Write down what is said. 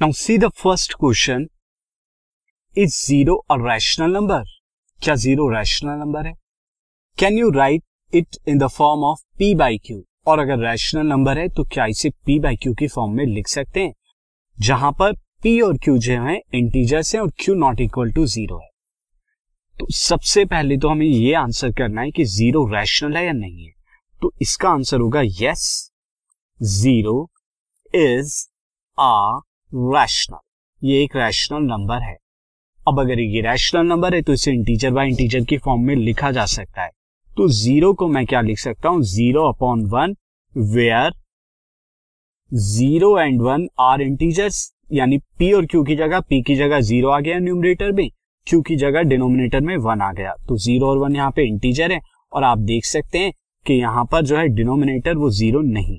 Now see the first question is zero a rational number क्या zero rational number है? Can you write it in the form of P by Q और अगर rational number है तो क्या इसे P by Q की form में लिख सकते हैं? जहाँ पर पी और क्यू जो है इंटीजर्स हैं और Q not equal to zero है। तो सबसे पहले तो हमें ये आंसर करना है कि ज़ीरो रैशनल है या नहीं है। तो इसका आंसर होगा yes zero is a rational ये एक रैशनल नंबर है. अब अगर ये रैशनल नंबर है तो इसे इंटीजर बाय इंटीजर की फॉर्म में लिखा जा सकता है. तो ज़ीरो को मैं क्या लिख सकता हूँ? Zero upon one where zero and one are integers यानी पी और क्यू की जगह पी की जगह ज़ीरो आ गया न्यूमरेटर में क्यू की जगह डिनोमिनेटर में वन आ गया. तो ज़ीरो और वन यहाँ पे इंटीजर है, और आप देख सकते हैं कि यहाँ पर जो है डिनोमिनेटर वो ज़ीरो नहीं